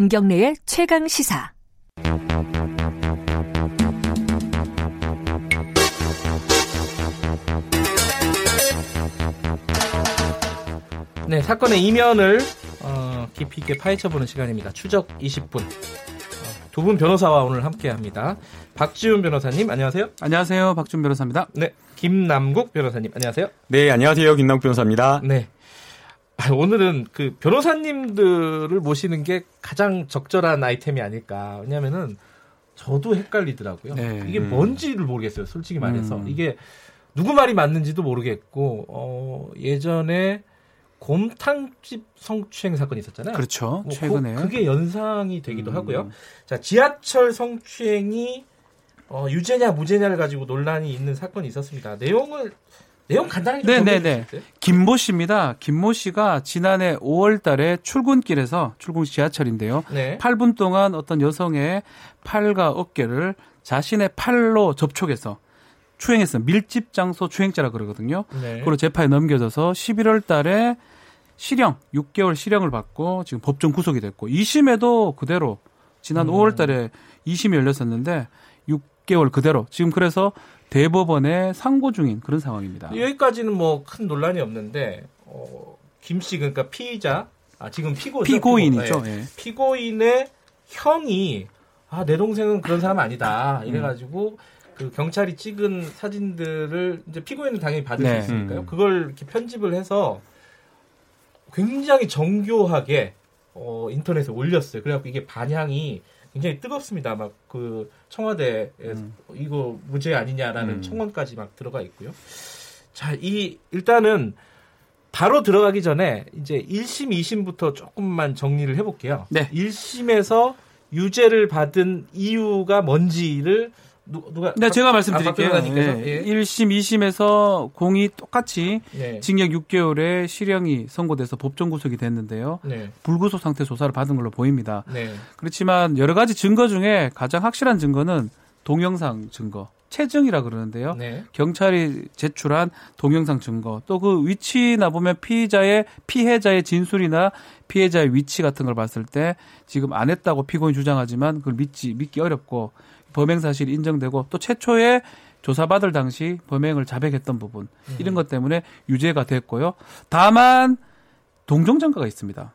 김경래의 최강 시사. 네, 사건의 이면을 어, 깊이 있게 파헤쳐보는 시간입니다. 추적 20분. 어, 두분 변호사와 오늘 함께합니다. 박지훈 변호사님, 안녕하세요. 안녕하세요, 박지훈 변호사입니다. 네, 김남국 변호사님, 안녕하세요. 네, 안녕하세요, 김남국 변호사입니다. 네. 아, 오늘은 그 변호사님들을 모시는 게 가장 적절한 아이템이 아닐까. 왜냐면은 저도 헷갈리더라고요. 네. 이게 음. 뭔지를 모르겠어요. 솔직히 말해서. 음. 이게 누구 말이 맞는지도 모르겠고, 어, 예전에 곰탕집 성추행 사건이 있었잖아요. 그렇죠. 뭐 최근에. 그, 게 연상이 되기도 음. 하고요. 자, 지하철 성추행이 어, 유죄냐 무죄냐를 가지고 논란이 있는 사건이 있었습니다. 내용을 내용 간단하게 좀 네네네. 김모 씨입니다. 김모 씨가 지난해 5월 달에 출근길에서 출근 지하철인데요. 네. 8분 동안 어떤 여성의 팔과 어깨를 자신의 팔로 접촉해서 추행했어. 밀집 장소 추행죄라 그러거든요. 네. 그리고 재판에 넘겨져서 11월 달에 실형 6개월 실형을 받고 지금 법정 구속이 됐고 2심에도 그대로 지난 음. 5월 달에 2심이 열렸었는데 6개월 그대로 지금 그래서 대법원에 상고 중인 그런 상황입니다. 여기까지는 뭐 큰 논란이 없는데 어, 김씨 그러니까 피의자 아 지금 피고 피고인이죠. 네. 네. 피고인의 형이 아 내 동생은 그런 사람 아니다 이래가지고 그 경찰이 찍은 사진들을 이제 피고인은 당연히 받을 네. 수 있으니까요. 음. 그걸 이렇게 편집을 해서 굉장히 정교하게 어, 인터넷에 올렸어요. 그래갖고 이게 반향이 굉장히 뜨겁습니다. 막 그 청와대에 음. 이거 무죄 아니냐라는 음. 청원까지 막 들어가 있고요. 자, 이 일단은 바로 들어가기 전에 이제 1심, 2심부터 조금만 정리를 해볼게요. 네. 1심에서 유죄를 받은 이유가 뭔지를 누가? 네, 제가 말씀드릴게요. 아, 네. 예. 1심, 2심에서 공이 똑같이 네. 징역 6개월에 실형이 선고돼서 법정 구속이 됐는데요. 네. 불구속 상태 조사를 받은 걸로 보입니다. 네. 그렇지만 여러 가지 증거 중에 가장 확실한 증거는 동영상 증거. 체증이라 그러는데요. 네. 경찰이 제출한 동영상 증거 또 그 위치나 보면 피의자의 피해자의 진술이나 피해자의 위치 같은 걸 봤을 때 지금 안 했다고 피고인 주장하지만 그걸 믿지 믿기 어렵고 범행 사실이 인정되고 또 최초에 조사받을 당시 범행을 자백했던 부분 음. 이런 것 때문에 유죄가 됐고요. 다만 동종전과가 있습니다.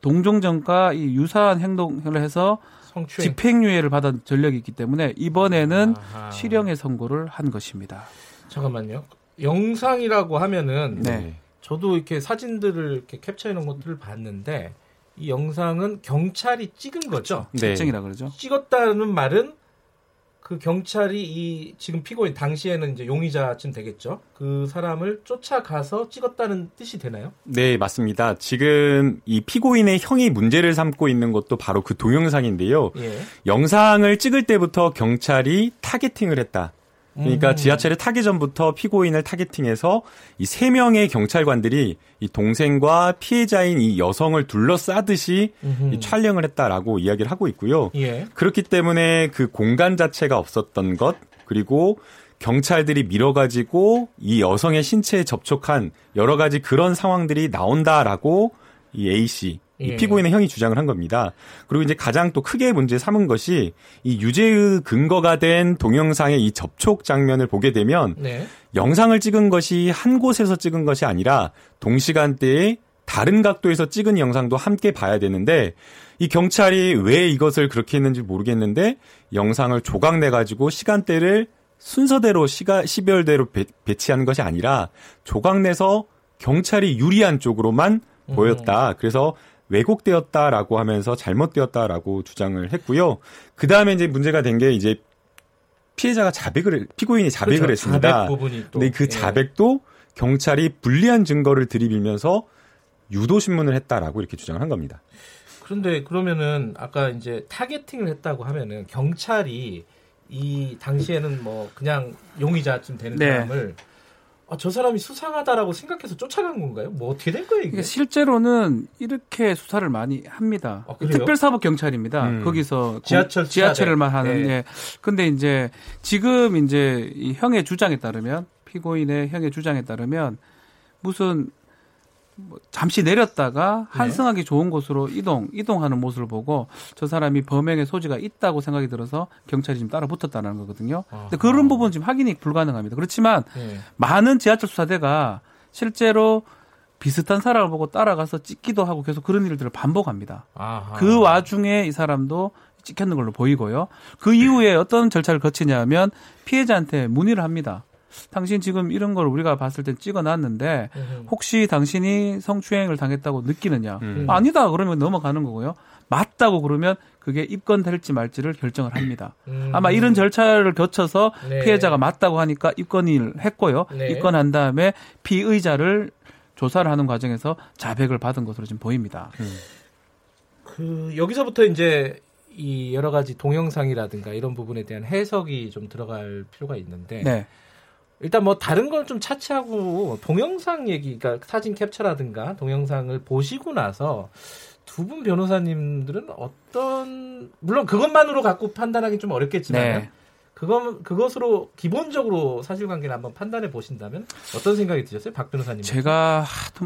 동종전과 이 유사한 행동을 해서 성추행. 집행유예를 받은 전력이 있기 때문에 이번에는 아하. 실형의 선고를 한 것입니다. 잠깐만요. 영상이라고 하면은 네. 저도 이렇게 사진들을 이렇게 캡처해 놓은 것들을 봤는데 이 영상은 경찰이 찍은 거죠. 네. 특징이라 그러죠. 찍었다는 말은 그 경찰이 이 지금 피고인 당시에는 이제 용의자쯤 되겠죠. 그 사람을 쫓아가서 찍었다는 뜻이 되나요? 네, 맞습니다. 지금 이 피고인의 형이 문제를 삼고 있는 것도 바로 그 동영상인데요. 예. 영상을 찍을 때부터 경찰이 타겟팅을 했다. 그러니까 음. 지하철에 타기 전부터 피고인을 타겟팅해서 이 세 명의 경찰관들이 이 동생과 피해자인 이 여성을 둘러싸듯이 이 촬영을 했다라고 이야기를 하고 있고요. 예. 그렇기 때문에 그 공간 자체가 없었던 것 그리고 경찰들이 밀어가지고 이 여성의 신체에 접촉한 여러 가지 그런 상황들이 나온다라고 이 A 씨 이 예. 피고인의 형이 주장을 한 겁니다. 그리고 이제 가장 또 크게 문제 삼은 것이 이 유죄의 근거가 된 동영상의 이 접촉 장면을 보게 되면 네. 영상을 찍은 것이 한 곳에서 찍은 것이 아니라 동시간대에 다른 각도에서 찍은 영상도 함께 봐야 되는데 이 경찰이 왜 이것을 그렇게 했는지 모르겠는데 영상을 조각내 가지고 시간대를 순서대로 시가 시별대로 배, 배치하는 것이 아니라 조각내서 경찰이 유리한 쪽으로만 음. 보였다. 그래서 왜곡되었다라고 하면서 잘못되었다라고 주장을 했고요. 그 다음에 이제 문제가 된 게 이제 피해자가 자백을 피고인이 자백을 그렇죠. 했습니다. 자백 근데 그 예. 자백도 예. 경찰이 불리한 증거를 들이밀면서 유도 신문을 했다라고 이렇게 주장을 한 겁니다. 그런데 그러면은 아까 이제 타겟팅을 했다고 하면은 경찰이 이 당시에는 뭐 그냥 용의자쯤 되는 네. 사람을 아, 저 사람이 수상하다라고 생각해서 쫓아간 건가요? 뭐 어떻게 된 거예요? 이게? 실제로는 이렇게 수사를 많이 합니다. 아, 특별사법 경찰입니다. 음. 거기서 지하철 지하철을만 하는. 네. 예. 근데 이제 지금 이제 이 형의 주장에 따르면 피고인의 형의 주장에 따르면 무슨 뭐 잠시 내렸다가 네. 한승하기 좋은 곳으로 이동 이동하는 모습을 보고 저 사람이 범행의 소지가 있다고 생각이 들어서 경찰이 지금 따라 붙었다는 거거든요. 아하. 근데 그런 부분은 지금 확인이 불가능합니다. 그렇지만 네. 많은 지하철 수사대가 실제로 비슷한 사람을 보고 따라가서 찍기도 하고 계속 그런 일들을 반복합니다. 아하. 그 와중에 이 사람도 찍혔는 걸로 보이고요. 그 이후에 어떤 절차를 거치냐면 피해자한테 문의를 합니다. 당신 지금 이런 걸 우리가 봤을 땐 찍어놨는데 혹시 당신이 성추행을 당했다고 느끼느냐? 음. 아니다 그러면 넘어가는 거고요. 맞다고 그러면 그게 입건될지 말지를 결정을 합니다. 음. 아마 이런 절차를 거쳐서 네. 피해자가 맞다고 하니까 입건을 했고요. 네. 입건한 다음에 피의자를 조사를 하는 과정에서 자백을 받은 것으로 지금 보입니다. 음. 그 여기서부터 이제 이 여러 가지 동영상이라든가 이런 부분에 대한 해석이 좀 들어갈 필요가 있는데 네. 일단 뭐 다른 건좀 차치하고 동영상 얘기, 그러니까 사진 캡처라든가 동영상을 보시고 나서 두 분 변호사님들은 어떤 물론 그것만으로 갖고 판단하기 좀 어렵겠지만 네. 그것 그것으로 기본적으로 사실관계를 한번 판단해 보신다면 어떤 생각이 드셨어요, 박 변호사님? 제가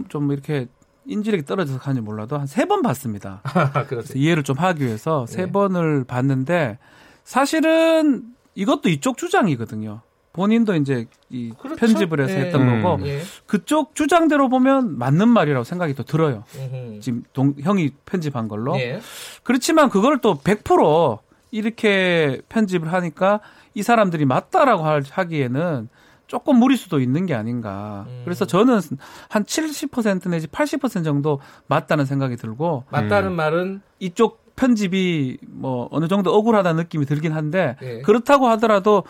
좀 이렇게 인지력이 떨어져서 가는지 몰라도 한 세 번 봤습니다. 그래서 이해를 좀 하기 위해서 세 네. 번을 봤는데 사실은 이것도 이쪽 주장이거든요. 본인도 이제 이 그렇죠? 편집을 해서 예. 했던 거고 음. 예. 그쪽 주장대로 보면 맞는 말이라고 생각이 또 들어요. 음흠. 지금 동, 형이 편집한 걸로. 예. 그렇지만 그걸 또 100% 이렇게 편집을 하니까 이 사람들이 맞다라고 하기에는 조금 무리 수도 있는 게 아닌가. 음. 그래서 저는 한 70% 내지 80% 정도 맞다는 생각이 들고 맞다는 음. 말은 이쪽 편집이 뭐 어느 정도 억울하다는 느낌이 들긴 한데 예. 그렇다고 하더라도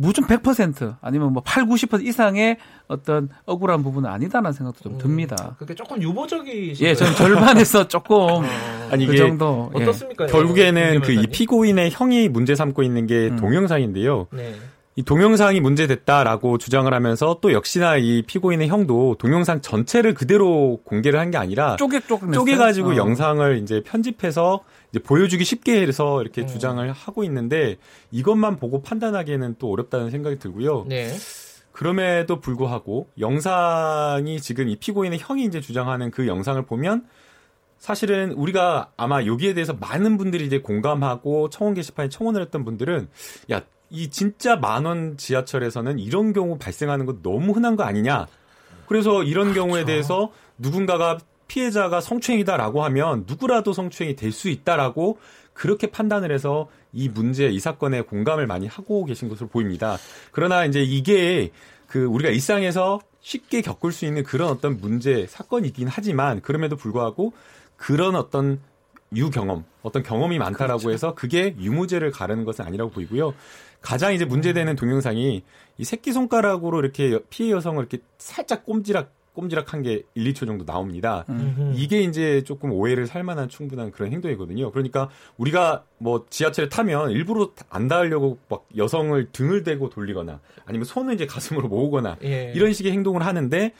무슨 100% 아니면 뭐 8, 90% 이상의 어떤 억울한 부분은 아니다라는 생각도 좀 음, 듭니다. 음, 그게 조금 유보적이신 예, 저는 절반에서 조금 어, 아니 그 정도 예. 어떻습니까? 예. 결국에는 그 이 피고인의 형이 문제 삼고 있는 게 음. 동영상인데요. 네. 이 동영상이 문제됐다라고 주장을 하면서 또 역시나 이 피고인의 형도 동영상 전체를 그대로 공개를 한 게 아니라 쪼개 쪼개 가지고 어. 영상을 이제 편집해서 이제 보여주기 쉽게 해서 이렇게 음. 주장을 하고 있는데 이것만 보고 판단하기에는 또 어렵다는 생각이 들고요. 네. 그럼에도 불구하고 영상이 지금 이 피고인의 형이 이제 주장하는 그 영상을 보면 사실은 우리가 아마 여기에 대해서 많은 분들이 이제 공감하고 청원 게시판에 청원을 했던 분들은 야, 이 진짜 만원 지하철에서는 이런 경우 발생하는 거 너무 흔한 거 아니냐. 그래서 이런 그렇죠. 경우에 대해서 누군가가 피해자가 성추행이다라고 하면 누구라도 성추행이 될 수 있다라고 그렇게 판단을 해서 이 문제, 이 사건에 공감을 많이 하고 계신 것으로 보입니다. 그러나 이제 이게 그 우리가 일상에서 쉽게 겪을 수 있는 그런 어떤 문제, 사건이긴 하지만 그럼에도 불구하고 그런 어떤 유경험, 어떤 경험이 많다라고 그렇죠. 해서 그게 유무죄를 가르는 것은 아니라고 보이고요. 가장 이제 문제되는 동영상이 이 새끼 손가락으로 이렇게 피해 여성을 이렇게 살짝 꼼지락 꼼지락한 게 1, 2초 정도 나옵니다. 음흠. 이게 이제 조금 오해를 살 만한 충분한 그런 행동이거든요. 그러니까 우리가 뭐 지하철에 타면 일부러 안 닿으려고 막 여성을 등을 대고 돌리거나 아니면 손을 이제 가슴으로 모으거나 예. 이런 식의 행동을 하는데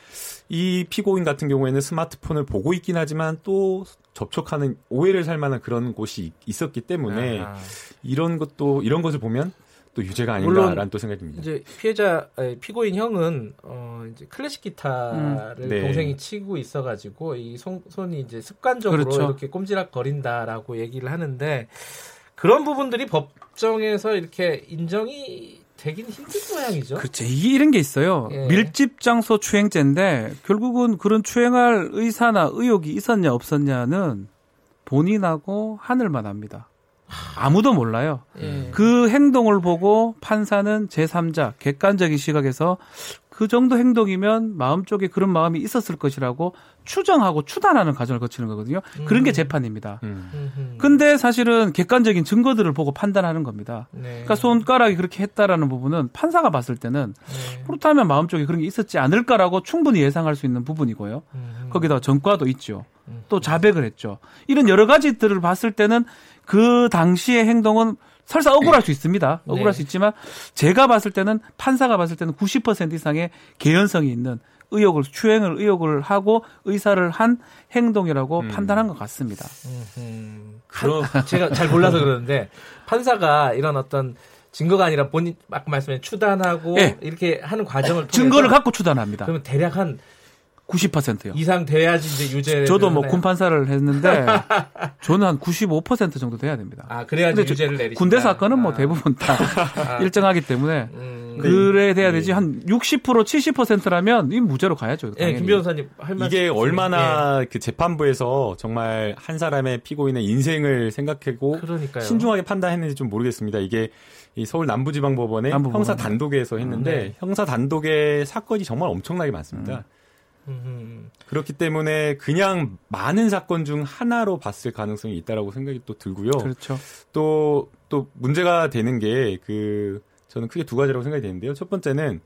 이 피고인 같은 경우에는 스마트폰을 보고 있긴 하지만 또 접촉하는 오해를 살 만한 그런 곳이 있었기 때문에 아하. 이런 것도 이런 것을 보면 또 유죄가 아닌가라는 또 생각이 듭니다. 이제 피해자 피고인 형은 어 이제 클래식 기타를 음. 네. 동생이 치고 있어 가지고 이 손, 손이 이제 습관적으로 그렇죠. 이렇게 꼼지락 거린다라고 얘기를 하는데 그런 부분들이 법정에서 이렇게 인정이 되긴 힘든 모양이죠. 그렇죠. 이런 게 있어요. 예. 밀집 장소 추행죄인데 결국은 그런 추행할 의사나 의욕이 있었냐 없었냐는 본인하고 하늘만 합니다. 아무도 몰라요. 예. 그 행동을 보고 판사는 제3자, 객관적인 시각에서 그 정도 행동이면 마음속에 그런 마음이 있었을 것이라고 추정하고 추단하는 과정을 거치는 거거든요. 음. 그런 게 음. 재판입니다. 음. 근데 사실은 객관적인 증거들을 보고 판단하는 겁니다. 네. 그러니까 손가락이 그렇게 했다라는 부분은 판사가 봤을 때는 네. 그렇다면 마음속에 그런 게 있었지 않을까라고 충분히 예상할 수 있는 부분이고요. 음. 거기다 전과도 있죠. 음. 또 자백을 했죠. 이런 여러 가지들을 봤을 때는 그 당시의 행동은 설사 억울할 수 있습니다. 네. 억울할 네. 수 있지만 제가 봤을 때는 판사가 봤을 때는 90% 이상의 개연성이 있는 의혹을 추행을 의혹을 하고 의사를 한 행동이라고 음. 판단한 것 같습니다. 그럼 제가 잘 몰라서 그러는데 판사가 이런 어떤 증거가 아니라 본인 아까 말씀하신 추단하고 네. 이렇게 하는 과정을 증거를 갖고 추단합니다. 그러면 대략 한 90%요. 이상 돼야지 이제 유죄. 저도 뭐 군판사를 했는데 저는 한 95% 정도 돼야 됩니다. 아 그래야지 유죄를 내리. 군대 사건은 뭐 아. 뭐 대부분 다 아. 일정하기 때문에 음, 그래 돼야 네. 되지 한 60% 70%라면 이 무죄로 가야죠. 예, 김 변호사님 할 말씀. 이게 얼마나 예. 그 재판부에서 정말 한 사람의 피고인의 인생을 생각하고 그러니까요. 신중하게 판단했는지 좀 모르겠습니다. 이게 이 서울 남부지방법원의 남부법원. 형사 단독에서 했는데 네. 형사 단독의 사건이 정말 엄청나게 많습니다. 음. 그렇기 때문에 그냥 많은 사건 중 하나로 봤을 가능성이 있다라고 생각이 또 들고요. 그렇죠. 또, 또 문제가 되는 게 그, 저는 크게 두 가지라고 생각이 되는데요. 첫 번째는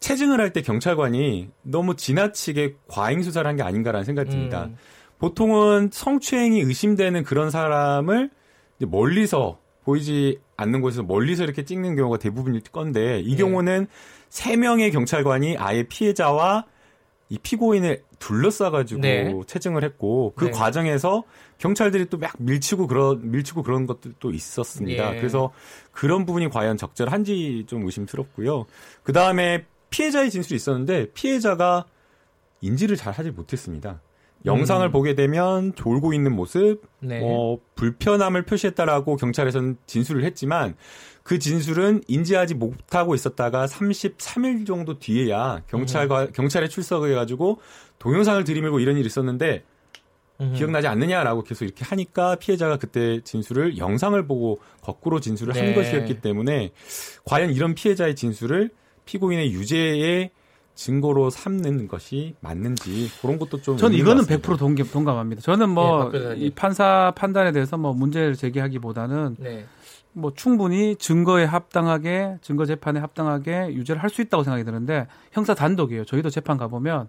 체증을 할 때 경찰관이 너무 지나치게 과잉 수사를 한 게 아닌가라는 생각이 듭니다. 음. 보통은 성추행이 의심되는 그런 사람을 멀리서 보이지 않는 곳에서 멀리서 이렇게 찍는 경우가 대부분일 건데 이 예. 경우는 세 명의 경찰관이 아예 피해자와 이 피고인을 둘러싸가지고 네. 채증을 했고 그 네. 과정에서 경찰들이 또 막 밀치고 그런 밀치고 그런 것들도 있었습니다. 예. 그래서 그런 부분이 과연 적절한지 좀 의심스럽고요. 그 다음에 피해자의 진술이 있었는데 피해자가 인지를 잘 하지 못했습니다. 영상을 음. 보게 되면 졸고 있는 모습, 네. 어, 불편함을 표시했다라고 경찰에서는 진술을 했지만 그 진술은 인지하지 못하고 있었다가 33일 정도 뒤에야 경찰과 음. 경찰에 출석을 해가지고 동영상을 들이밀고 이런 일이 있었는데 음. 기억나지 않느냐라고 계속 이렇게 하니까 피해자가 그때 진술을 영상을 보고 거꾸로 진술을 네. 한 것이었기 때문에 과연 이런 피해자의 진술을 피고인의 유죄의 증거로 삼는 것이 맞는지 그런 것도 좀 저는 이거는 100% 동감, 동감합니다. 저는 뭐이 네, 판사 판단에 대해서 뭐 문제를 제기하기보다는 네. 뭐 충분히 증거에 합당하게 증거 재판에 합당하게 유죄를 할 수 있다고 생각이 드는데 형사 단독이에요. 저희도 재판 가 보면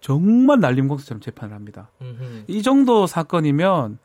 정말 날림공수처럼 재판을 합니다. 음흠. 이 정도 사건이면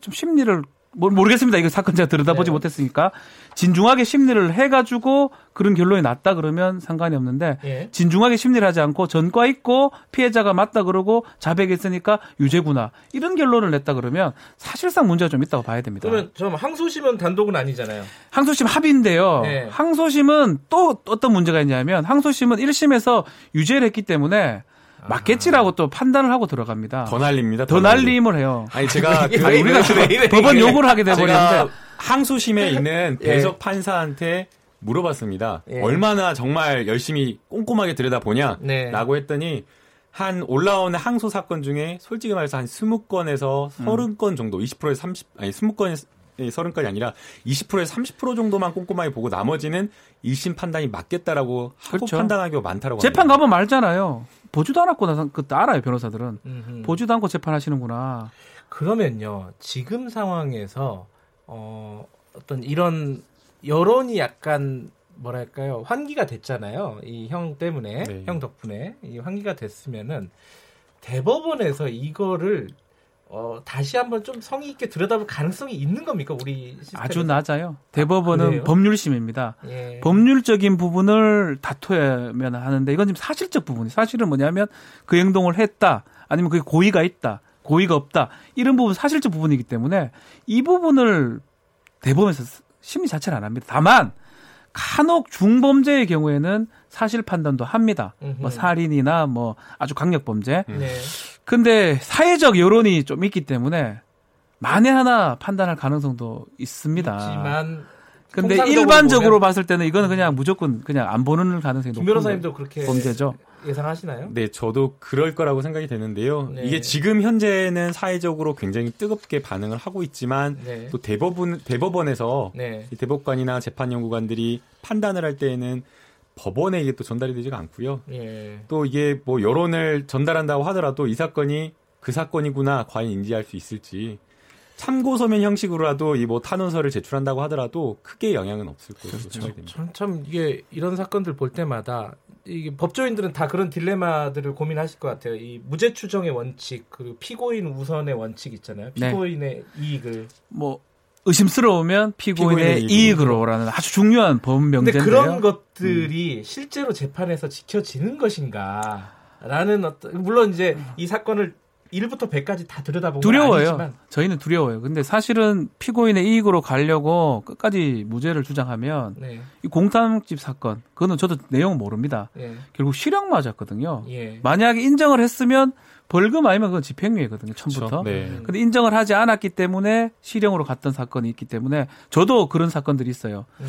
좀 심리를 모르겠습니다. 이거 사건 제가 들여다보지 네. 못했으니까 진중하게 심리를 해가지고 그런 결론이 났다 그러면 상관이 없는데 예. 진중하게 심리를 하지 않고 전과 있고 피해자가 맞다 그러고 자백했으니까 유죄구나 이런 결론을 냈다 그러면 사실상 문제가 좀 있다고 봐야 됩니다. 그러면 좀 항소심은 단독은 아니잖아요. 항소심 합의인데요. 네. 항소심은 또 어떤 문제가 있냐면 항소심은 1심에서 유죄를 했기 때문에 맞겠지라고 또 판단을 하고 들어갑니다. 더 날립니다. 더, 더 날림을 해요. 아니 제가 그 우리가 법원 요구를 하게 돼버리는데 항소심에 있는 예. 배석 판사한테 물어봤습니다. 예. 얼마나 정말 열심히 꼼꼼하게 들여다보냐라고 네. 했더니 한 올라오는 항소 사건 중에 솔직히 말해서 한 20건에서 30건 정도, 20%에서 30, 아니 20건에서 30건이 아니라 20%에서 30% 정도만 꼼꼼하게 보고 나머지는 1심 판단이 맞겠다라고 하고 그렇죠. 판단하기가 많다라고 재판 합니다. 가면 말잖아요. 보지도 않았고 나서 그때 알아요 변호사들은 음흠. 보지도 않고 재판하시는구나. 그러면요 지금 상황에서 어, 어떤 이런 여론이 약간 뭐랄까요 환기가 됐잖아요 이 형 때문에 네. 형 덕분에 이 환기가 됐으면은 대법원에서 이거를 어, 다시 한번 좀 성의 있게 들여다볼 가능성이 있는 겁니까 우리 시스템에서? 아주 낮아요. 대법원은 아, 법률심입니다. 예. 법률적인 부분을 다투면 하는데 이건 지금 사실적 부분이 사실은 뭐냐면 그 행동을 했다 아니면 그게 고의가 있다 고의가 없다 이런 부분 사실적 부분이기 때문에 이 부분을 대법원에서 심리 자체를 안 합니다. 다만 간혹 중범죄의 경우에는 사실 판단도 합니다. 뭐 음흠. 뭐 살인이나 뭐 아주 강력 범죄. 네. 근데 사회적 여론이 좀 있기 때문에 만에 하나 판단할 가능성도 있습니다. 있지만 근데 일반적으로 보면... 봤을 때는 이거는 그냥 무조건 그냥 안 보는 가능성이 높은 변호사님도 그렇게 범죄죠. 예상하시나요? 네, 저도 그럴 거라고 생각이 되는데요. 네. 이게 지금 현재는 사회적으로 굉장히 뜨겁게 반응을 하고 있지만 네. 또 대법원 대법원에서 네. 대법관이나 재판연구관들이 판단을 할 때에는 법원에 이게 또 전달이 되지가 않고요. 예. 또 이게 뭐 여론을 전달한다고 하더라도 이 사건이 그 사건이구나 과연 인지할 수 있을지 참고 서면 형식으로라도 이 뭐 탄원서를 제출한다고 하더라도 크게 영향은 없을 거라고 그렇죠. 참, 참 이게 이런 사건들 볼 때마다 이게 법조인들은 다 그런 딜레마들을 고민하실 것 같아요. 이 무죄 추정의 원칙 그리고 피고인 우선의 원칙 있잖아요. 네. 피고인의 네. 이익을 뭐 의심스러우면 피고인의 이익으로라는 아주 중요한 법 명제인데요. 근데 그런 것들이 음. 실제로 재판에서 지켜지는 것인가? 라는 어떤 물론 이제 이 사건을 1부터 100까지 다 들여다보고 두려워요. 아니지만. 저희는 두려워요. 근데 사실은 피고인의 이익으로 가려고 끝까지 무죄를 주장하면 네. 이 공탐집 사건 그거는 저도 내용 모릅니다. 예. 결국 실형 맞았거든요. 예. 만약에 인정을 했으면 벌금 아니면 그건 집행유예거든요. 처음부터. 그렇죠. 네. 근데 인정을 하지 않았기 때문에 실형으로 갔던 사건이 있기 때문에 저도 그런 사건들이 있어요. 네.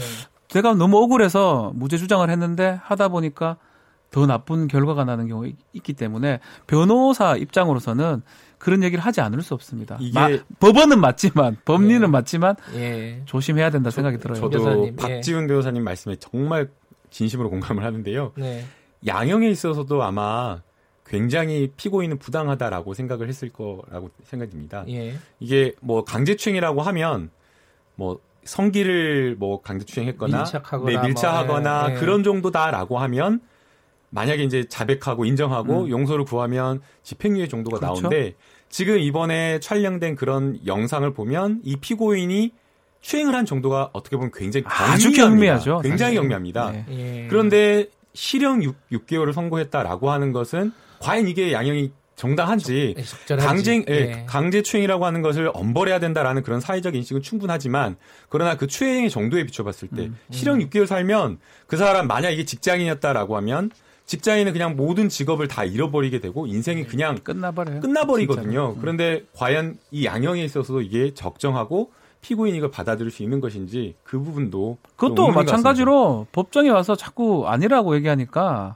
제가 너무 억울해서 무죄 주장을 했는데 하다 보니까 더 나쁜 결과가 나는 경우가 있기 때문에 변호사 입장으로서는 그런 얘기를 하지 않을 수 없습니다. 이게 마, 법원은 맞지만 법리는 예. 맞지만 예. 조심해야 된다 생각이 들어요. 저도 변호사님. 예. 박지훈 변호사님 말씀에 정말 진심으로 공감을 하는데요. 네. 양형에 있어서도 아마 굉장히 피고인은 부당하다라고 생각을 했을 거라고 생각됩니다. 예. 이게 뭐 강제추행이라고 하면 뭐 성기를 뭐 강제추행했거나 밀착하거나, 네, 밀착하거나 뭐, 예. 그런 정도다라고 하면 만약에 이제 자백하고 인정하고 음. 용서를 구하면 집행유예 정도가 그렇죠? 나오는데 지금 이번에 촬영된 그런 영상을 보면 이 피고인이 추행을 한 정도가 어떻게 보면 굉장히 아주 경미하죠. 굉장히 경미합니다. 네. 예. 그런데 실형 6, 6개월을 선고했다라고 하는 것은 과연 이게 양형이 정당한지 네, 강제 예. 예. 강제 추행이라고 하는 것을 엄벌해야 된다라는 그런 사회적 인식은 충분하지만 그러나 그 추행의 정도에 비춰봤을 때 음, 음. 실형 6개월 살면 그 사람 만약 이게 직장인이었다라고 하면 직장인은 그냥 모든 직업을 다 잃어버리게 되고 인생이 그냥 끝나버려요. 끝나버리거든요. 진짜로. 그런데 과연 이 양형에 있어서도 이게 적정하고 피고인이 이걸 받아들일 수 있는 것인지 그 부분도 그것도 마찬가지로 법정에 와서 자꾸 아니라고 얘기하니까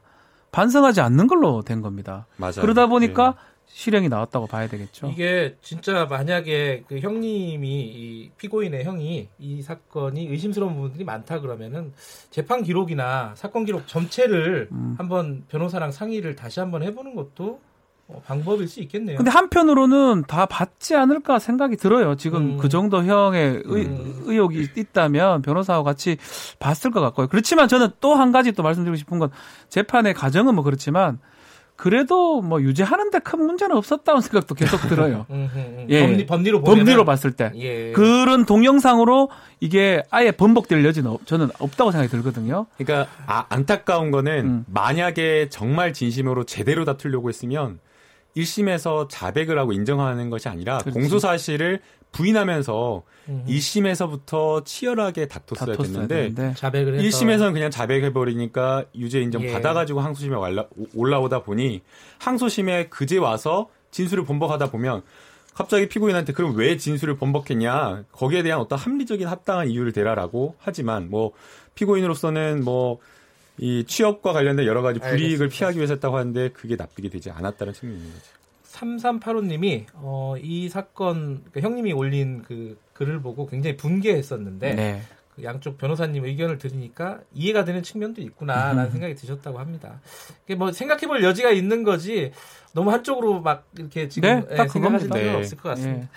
반성하지 않는 걸로 된 겁니다. 맞아요. 그러다 보니까 네. 실형이 나왔다고 봐야 되겠죠. 이게 진짜 만약에 그 형님이 이 피고인의 형이 이 사건이 의심스러운 부분들이 많다 그러면은 재판 기록이나 사건 기록 전체를 음. 한번 변호사랑 상의를 다시 한번 해보는 것도 어, 방법일 수 있겠네요. 근데 한편으로는 다 받지 않을까 생각이 들어요. 지금 음. 그 정도 형의 의, 음. 의혹이 있다면 변호사와 같이 봤을 것 같고요. 그렇지만 저는 또 한 가지 또 말씀드리고 싶은 건 재판의 과정은 뭐 그렇지만 그래도 뭐 유죄하는데 큰 문제는 없었다는 생각도 계속 들어요. 예. 법리, 법리로 보면 법리로 봤을 때 예. 그런 동영상으로 이게 아예 번복될 여지는 저는 없다고 생각이 들거든요. 그러니까 아, 안타까운 거는 음. 만약에 정말 진심으로 제대로 다투려고 했으면 1심에서 자백을 하고 인정하는 것이 아니라 그렇지. 공소 사실을 부인하면서 음. 2심에서부터 치열하게 다퉜어야 됐는데 자백을 1심에서는 그냥 자백해 버리니까 유죄 인정 예. 받아 가지고 항소심에 올라오다 보니 항소심에 그제 와서 진술을 번복하다 보면 갑자기 피고인한테 그럼 왜 진술을 번복했냐 거기에 대한 어떤 합리적인 합당한 이유를 대라라고 하지만 뭐 피고인으로서는 뭐 이 취업과 관련된 여러 가지 불이익을 알겠습니다. 피하기 위해서 했다고 하는데 그게 납득이 되지 않았다는 측면이 있는 거죠. 3385님이 어, 이 사건 그러니까 형님이 올린 그 글을 보고 굉장히 분개했었는데 네. 그 양쪽 변호사님 의견을 들으니까 이해가 되는 측면도 있구나라는 생각이 드셨다고 합니다. 이게 뭐 생각해볼 여지가 있는 거지 너무 한쪽으로 막 이렇게 지금 네, 예, 생각하실 필요는 네. 없을 것 같습니다. 네.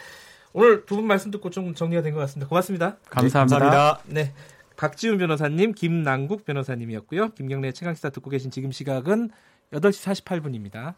오늘 두 분 말씀 듣고 좀 정리가 된 것 같습니다. 고맙습니다. 감사합니다. 감사합니다. 네. 박지훈 변호사님, 김남국 변호사님이었고요. 김경래 최강시사 듣고 계신 지금 시각은 8시 48분입니다.